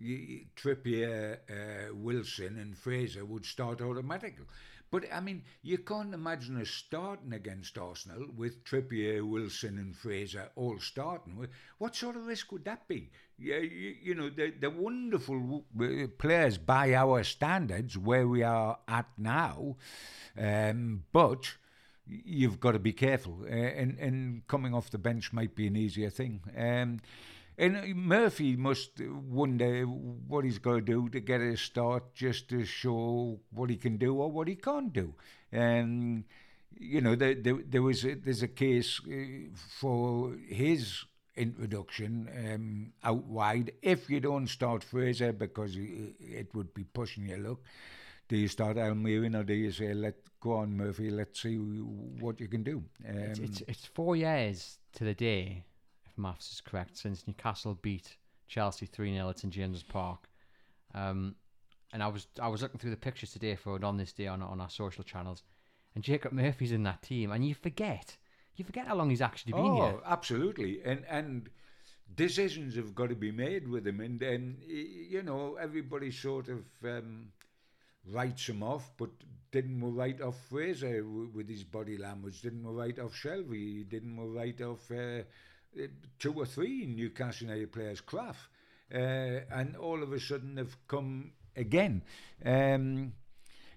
Trippier, uh, Wilson, and Fraser would start automatically. But I mean, you can't imagine us starting against Arsenal with Trippier, Wilson, and Fraser all starting. What sort of risk would that be? Yeah, you, you know, the the wonderful uh, players by our standards where we are at now, um, but you've got to be careful. Uh, and, and coming off the bench might be an easier thing. Um, and Murphy must wonder what he's going to do to get a start just to show what he can do or what he can't do. And, you know, there, there, there was a, there's a case uh, for his introduction um, out wide. If you don't start Fraser because it, would be pushing your luck, do you start Almiron or do you say, let go on Murphy, let's see what you can do? Um, It's, it's it's four years to the day, if maths is correct, since Newcastle beat Chelsea three 0 at St James's Park. Um, and I was I was looking through the pictures today for it on this day on on our social channels, and Jacob Murphy's in that team, and you forget you forget how long he's actually been oh, here. Oh, absolutely. And and decisions have got to be made with him, and and you know everybody sort of um, writes him off, but didn't we write off Fraser with his body language? Didn't we write off Shelvey? Didn't we write off uh, two or three Newcastle United players, Krafth? Uh, and all of a sudden they've come again. Um,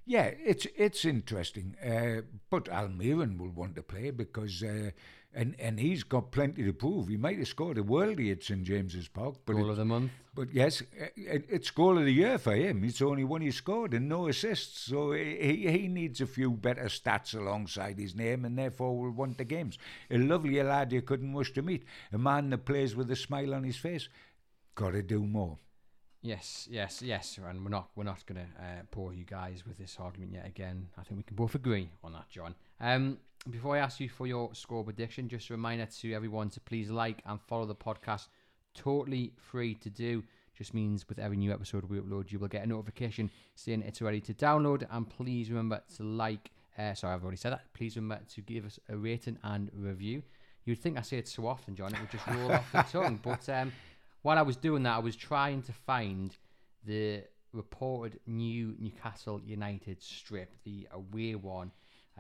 yeah, it's it's interesting. Uh, but Almiron will want to play because uh, and and he's got plenty to prove. He might have scored a worldie at St James's Park, but Goal it- of the month. but yes, it, it's goal of the year for him. It's only one he scored and no assists. So he, he needs a few better stats alongside his name and therefore will want the games. A lovely lad you couldn't wish to meet. A man that plays with a smile on his face. Got to do more. Yes, yes, yes, and we're not we're not going to uh, bore you guys with this argument yet again. I think we can both agree on that, John. Um, before I ask you for your score prediction, just a reminder to everyone to please like and follow the podcast. Totally free to do. Just means with every new episode we upload, you will get a notification saying it's ready to download. And please remember to like. Uh, sorry, I've already said that. Please remember to give us a rating and review. You'd think I say it so often, John, it would just roll off the tongue. But um, while I was doing that, I was trying to find the reported new Newcastle United strip, the away one,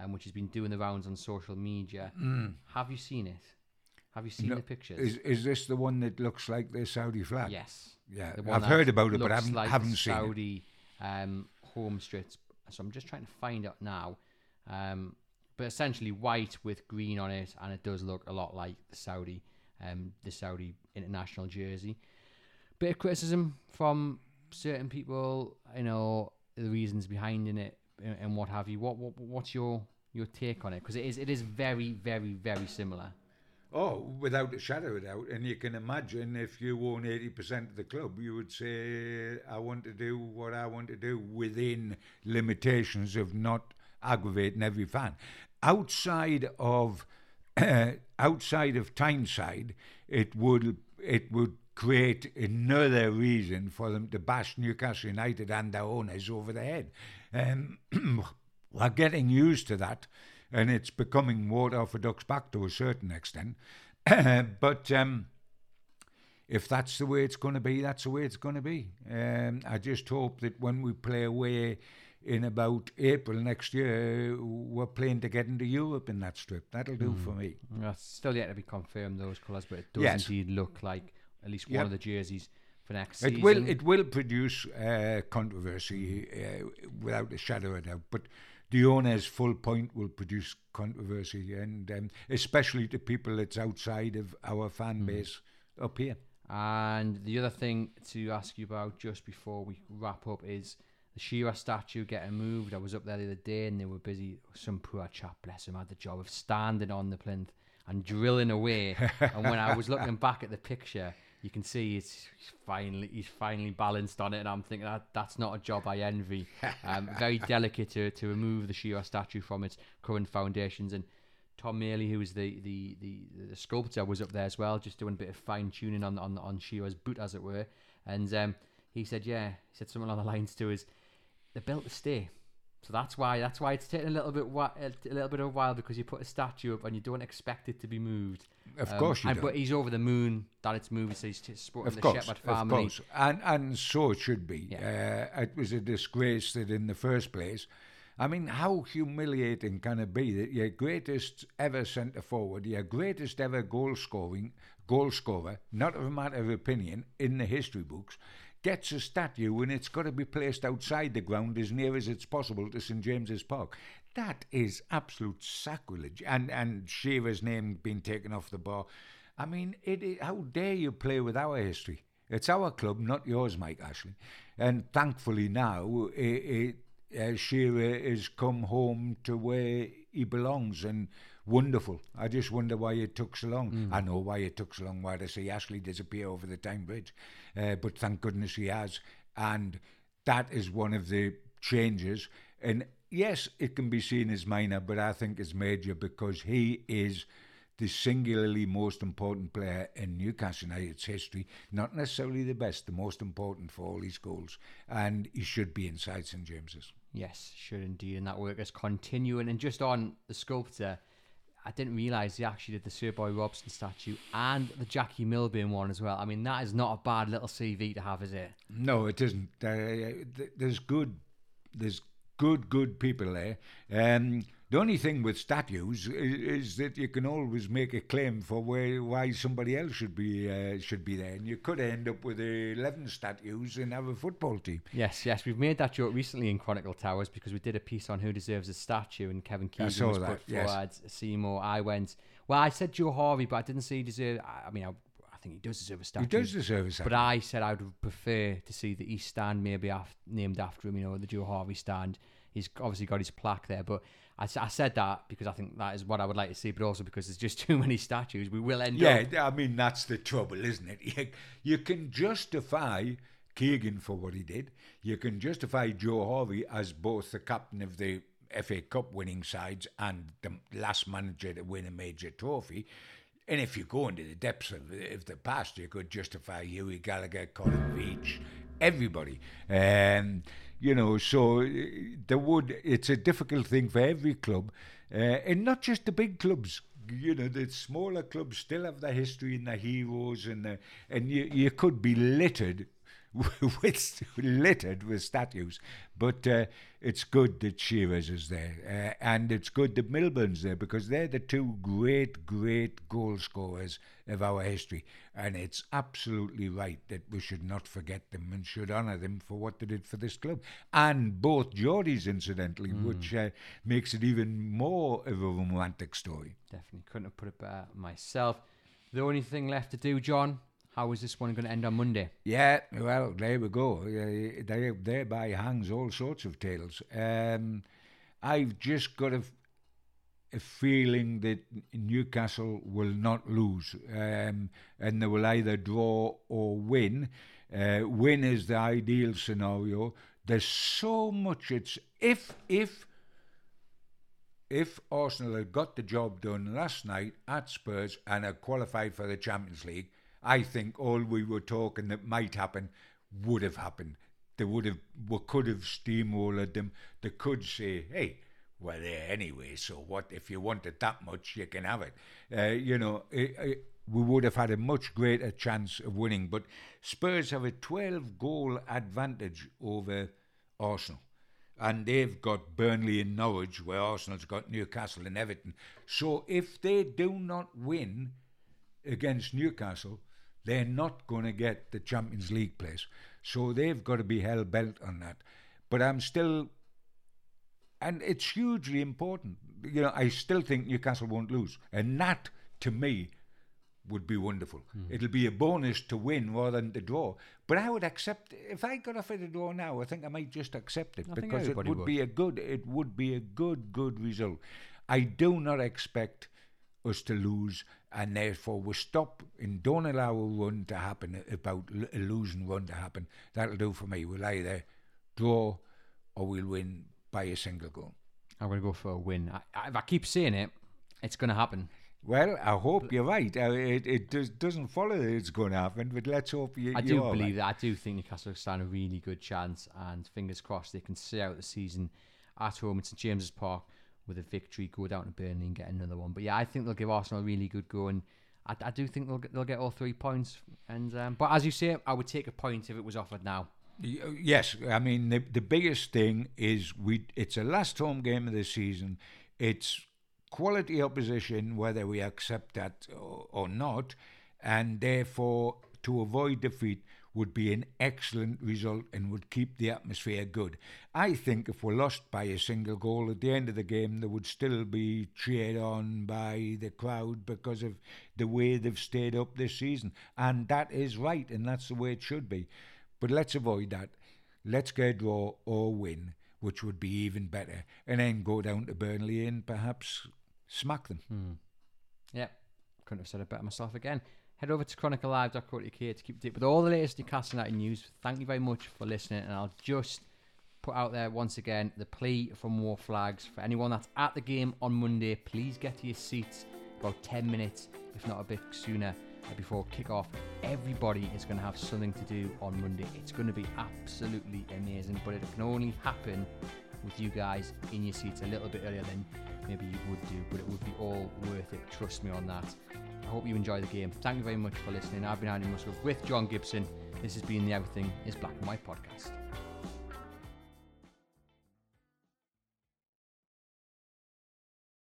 um, which has been doing the rounds on social media. Have you seen it? Have you seen No, the pictures? Is is this the one that looks like the Saudi flag? yes. Yeah, I've heard about it, but I haven't, like haven't seen it. Saudi um, home strips. So I'm just trying to find out now. Um, but essentially white with green on it, and it does look a lot like the Saudi, um, the Saudi international jersey. Bit of criticism from certain people, you know, the reasons behind in it and, and what have you. What, what what's your your take on it? Because it is it is very very very similar. Oh, without a shadow of a doubt. And you can imagine if you own 80% of the club, you would say, I want to do what I want to do within limitations of not aggravating every fan. Outside of outside of Tyneside, it would it would create another reason for them to bash Newcastle United and their owners over the head. Um, we're getting used to that, and it's becoming water off a duck's back to a certain extent. but um, if that's the way it's going to be, that's the way it's going to be. Um, I just hope that when we play away in about April next year, we're playing to get into Europe in that strip. That'll do for me. That's still yet to be confirmed those colours, but it does Yes. indeed look like at least one Yep. of the jerseys for next It season. will it will produce uh, controversy uh, without a shadow of doubt, but the owner's full point will produce controversy, and um, especially to people that's outside of our fan Hmm. base up here. And the other thing to ask you about just before we wrap up is the Shearer statue getting moved. I was up there the other day and they were busy. Some poor chap, bless him, had the job of standing on the plinth and drilling away. and when I was looking back at the picture, you can see it's he's finally he's finally balanced on it, and I'm thinking that that's not a job I envy. Um, very delicate to, to remove the Shearer statue from its current foundations and. Tom Maley, who was the, the, the, the sculptor, was up there as well, just doing a bit of fine tuning on on on Shearer's boot, as it were. And um, he said, yeah, he said something along the lines to us, they're built to stay. So that's why that's why it's taken a little bit whi- a little bit of a while because you put a statue up and you don't expect it to be moved. Of Um, course you and, don't. But he's over the moon that it's moved, so he's t- supporting Of the course, Shepherd of family. course, and and so it should be. Uh, it was a disgrace that in the first place. I mean, how humiliating can it be that your greatest ever centre forward, your greatest ever goal scoring goal scorer, not a matter of opinion, in the history books, gets a statue and it's got to be placed outside the ground as near as it's possible to St James's Park. That is absolute sacrilege. And and Shearer's name being taken off the bar. I mean, it, it, how dare you play with our history? It's our club, not yours, Mike Ashley. And thankfully now, it, it, uh, Shearer has come home to where he belongs and wonderful. I just wonder why it took so long. I know why it took so long, why to see Ashley disappear over the Tyne Bridge. Uh, but thank goodness he has. And that is one of the changes. And yes, it can be seen as minor, but I think it's major because he is the singularly most important player in Newcastle United's history. Not necessarily the best, the most important for all his goals. And he should be inside St James's. Yes, should indeed, and that work is continuing. And just on the sculptor, I didn't realise they actually did the Sir Bobby Robson statue and the Jackie Milburn one as well. I mean, that is not a bad little CV to have, is it? No, it isn't. Uh, there's good, there's good, good people there. Um, the only thing with statues is, is, that you can always make a claim for where why somebody else should be uh, should be there, and you could end up with eleven statues and have a football team. Yes, yes, we've made that joke recently in Chronicle Towers because we did a piece on who deserves a statue, and Kevin Keegan was that, put yes. forward. Seymour, I went. Well, I said Joe Harvey, but I didn't say he deserved. I mean, I, I think he does deserve a statue. He does deserve a statue. But I said I would prefer to see the East Stand maybe af- named after him. You know, the Joe Harvey Stand. He's obviously got his plaque there, but I, I, said that because I think that is what I would like to see, but also because there's just too many statues. We will end yeah, up. Yeah, I mean, that's the trouble, isn't it? You, you can justify Keegan for what he did. You can justify Joe Harvey as both the captain of the FA Cup winning sides and the last manager to win a major trophy. And if you go into the depths of, of the past, you could justify Hughie Gallacher, Colin Veitch, everybody. Um, you know, so uh, there would. It's a difficult thing for every club, uh, and not just the big clubs. You know, the smaller clubs still have the history and the heroes, and the, and you you could be littered with littered with statues. But uh, it's good that Shearers is there, uh, and it's good that Milburn's there because they're the two great, great goal scorers of our history. And it's absolutely right that we should not forget them and should honour them for what they did for this club. And both Geordies, incidentally, mm. which uh, makes it even more of a romantic story. Definitely couldn't have put it better myself. The only thing left to do, John, how is this one going to end on Monday? Yeah, well, there we go. There, thereby hangs all sorts of tales. Um, I've just got a, a feeling that Newcastle will not lose, um, and they will either draw or win. Uh, win is the ideal scenario. There's so much. It's if if if Arsenal had got the job done last night at Spurs and had qualified for the Champions League I think all we were talking that might happen would have happened. They would have, we could have steamrolled them. They could say, hey, we're there anyway, so what if you want it that much, you can have it. Uh, you know, it, it, we would have had a much greater chance of winning. But Spurs have a 12 goal advantage over Arsenal. And they've got Burnley and Norwich, where Arsenal's got Newcastle and Everton. So if they do not win against Newcastle, they're not going to get the Champions League place. So they've got to be hell bent on that. But I'm still, and it's hugely important. You know, I still think Newcastle won't lose. And that, to me, would be wonderful. Mm. It'll be a bonus to win rather than to draw. But I would accept if I got offered a draw now. I think I might just accept it I because it would, would, be a good. It would be a good, good result. I do not expect us to lose, and therefore we stop and don't allow a run to happen, about a losing run to happen. That'll do for me. We'll either draw or we'll win by a single goal. I'm going to go for a win. I, I, if I keep saying it, it's going to happen. Well, I hope you're right. Uh, it, it does, doesn't follow that it's going to happen, but let's hope you. I do believe right. that. I do think Newcastle stand a really good chance, and fingers crossed they can see out the season at home at St James's Park with a victory, go down to Burnley and get another one. But yeah, I think they'll give Arsenal a really good go, and I, I do think they'll get, they'll get all three points. And um, but as you say, I would take a point if it was offered now. Yes, I mean the the biggest thing is we. It's a last home game of the season. It's quality opposition, whether we accept that or, or not, and therefore to avoid defeat, would be an excellent result and would keep the atmosphere good. I think if we're lost by a single goal at the end of the game, there would still be cheered on by the crowd because of the way they've stayed up this season. And that is right, and that's the way it should be. But let's avoid that. Let's get a draw or win, which would be even better, and then go down to Burnley and perhaps smack them. Hmm. Yeah, couldn't have said it better myself again. Head over to chroniclelive.co.uk to keep up with all the latest Newcastle United news. Thank you very much for listening, and I'll just put out there once again the plea from Wor Flags for anyone that's at the game on Monday. Please get to your seats about 10 minutes, if not a bit sooner, before kick-off. Everybody is going to have something to do on Monday. It's going to be absolutely amazing, but it can only happen with you guys in your seats a little bit earlier than maybe you would do, but it would be all worth it. Trust me on that. I hope you enjoy the game. Thank you very much for listening. I've been Andy Musgrove with John Gibson. This has been the Everything is Black and White podcast.